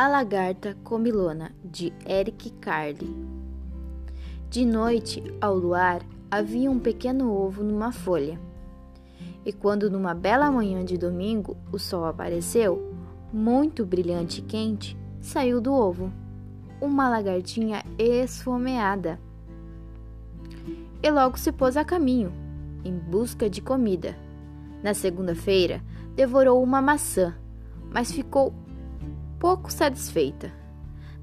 A Lagarta Comilona, de Eric Carle. De noite, ao luar, havia um pequeno ovo numa folha. E quando numa bela manhã de domingo o sol apareceu, muito brilhante e quente, saiu do ovo uma lagartinha esfomeada. E logo se pôs a caminho, em busca de comida. Na segunda-feira, devorou uma maçã, mas ficou pouco satisfeita.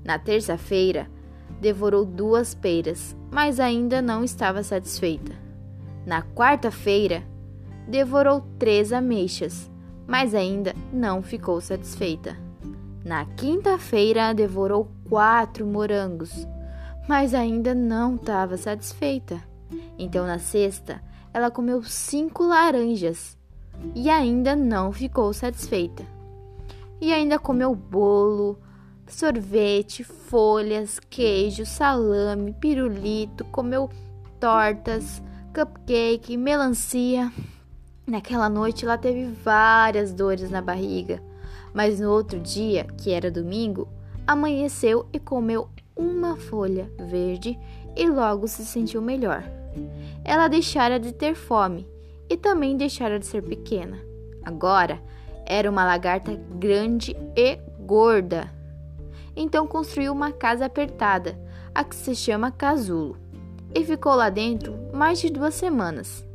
Na terça-feira, devorou duas peiras, mas ainda não estava satisfeita. Na quarta-feira, devorou três ameixas, mas ainda não ficou satisfeita. Na quinta-feira, devorou quatro morangos, mas ainda não estava satisfeita. Então, na sexta, ela comeu cinco laranjas e ainda não ficou satisfeita. E ainda comeu bolo, sorvete, folhas, queijo, salame, pirulito, comeu tortas, cupcake, melancia. Naquela noite ela teve várias dores na barriga, mas no outro dia, que era domingo, amanheceu e comeu uma folha verde e logo se sentiu melhor. Ela deixara de ter fome e também deixara de ser pequena. Agora era uma lagarta grande e gorda. Então construiu uma casa apertada, a que se chama casulo, e ficou lá dentro mais de duas semanas.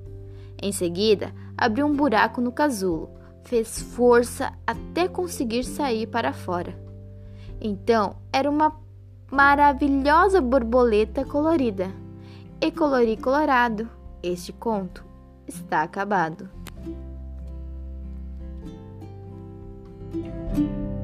Em seguida, abriu um buraco no casulo, fez força até conseguir sair para fora. Então era uma maravilhosa borboleta colorida. E colori colorado, este conto está acabado. Thank you.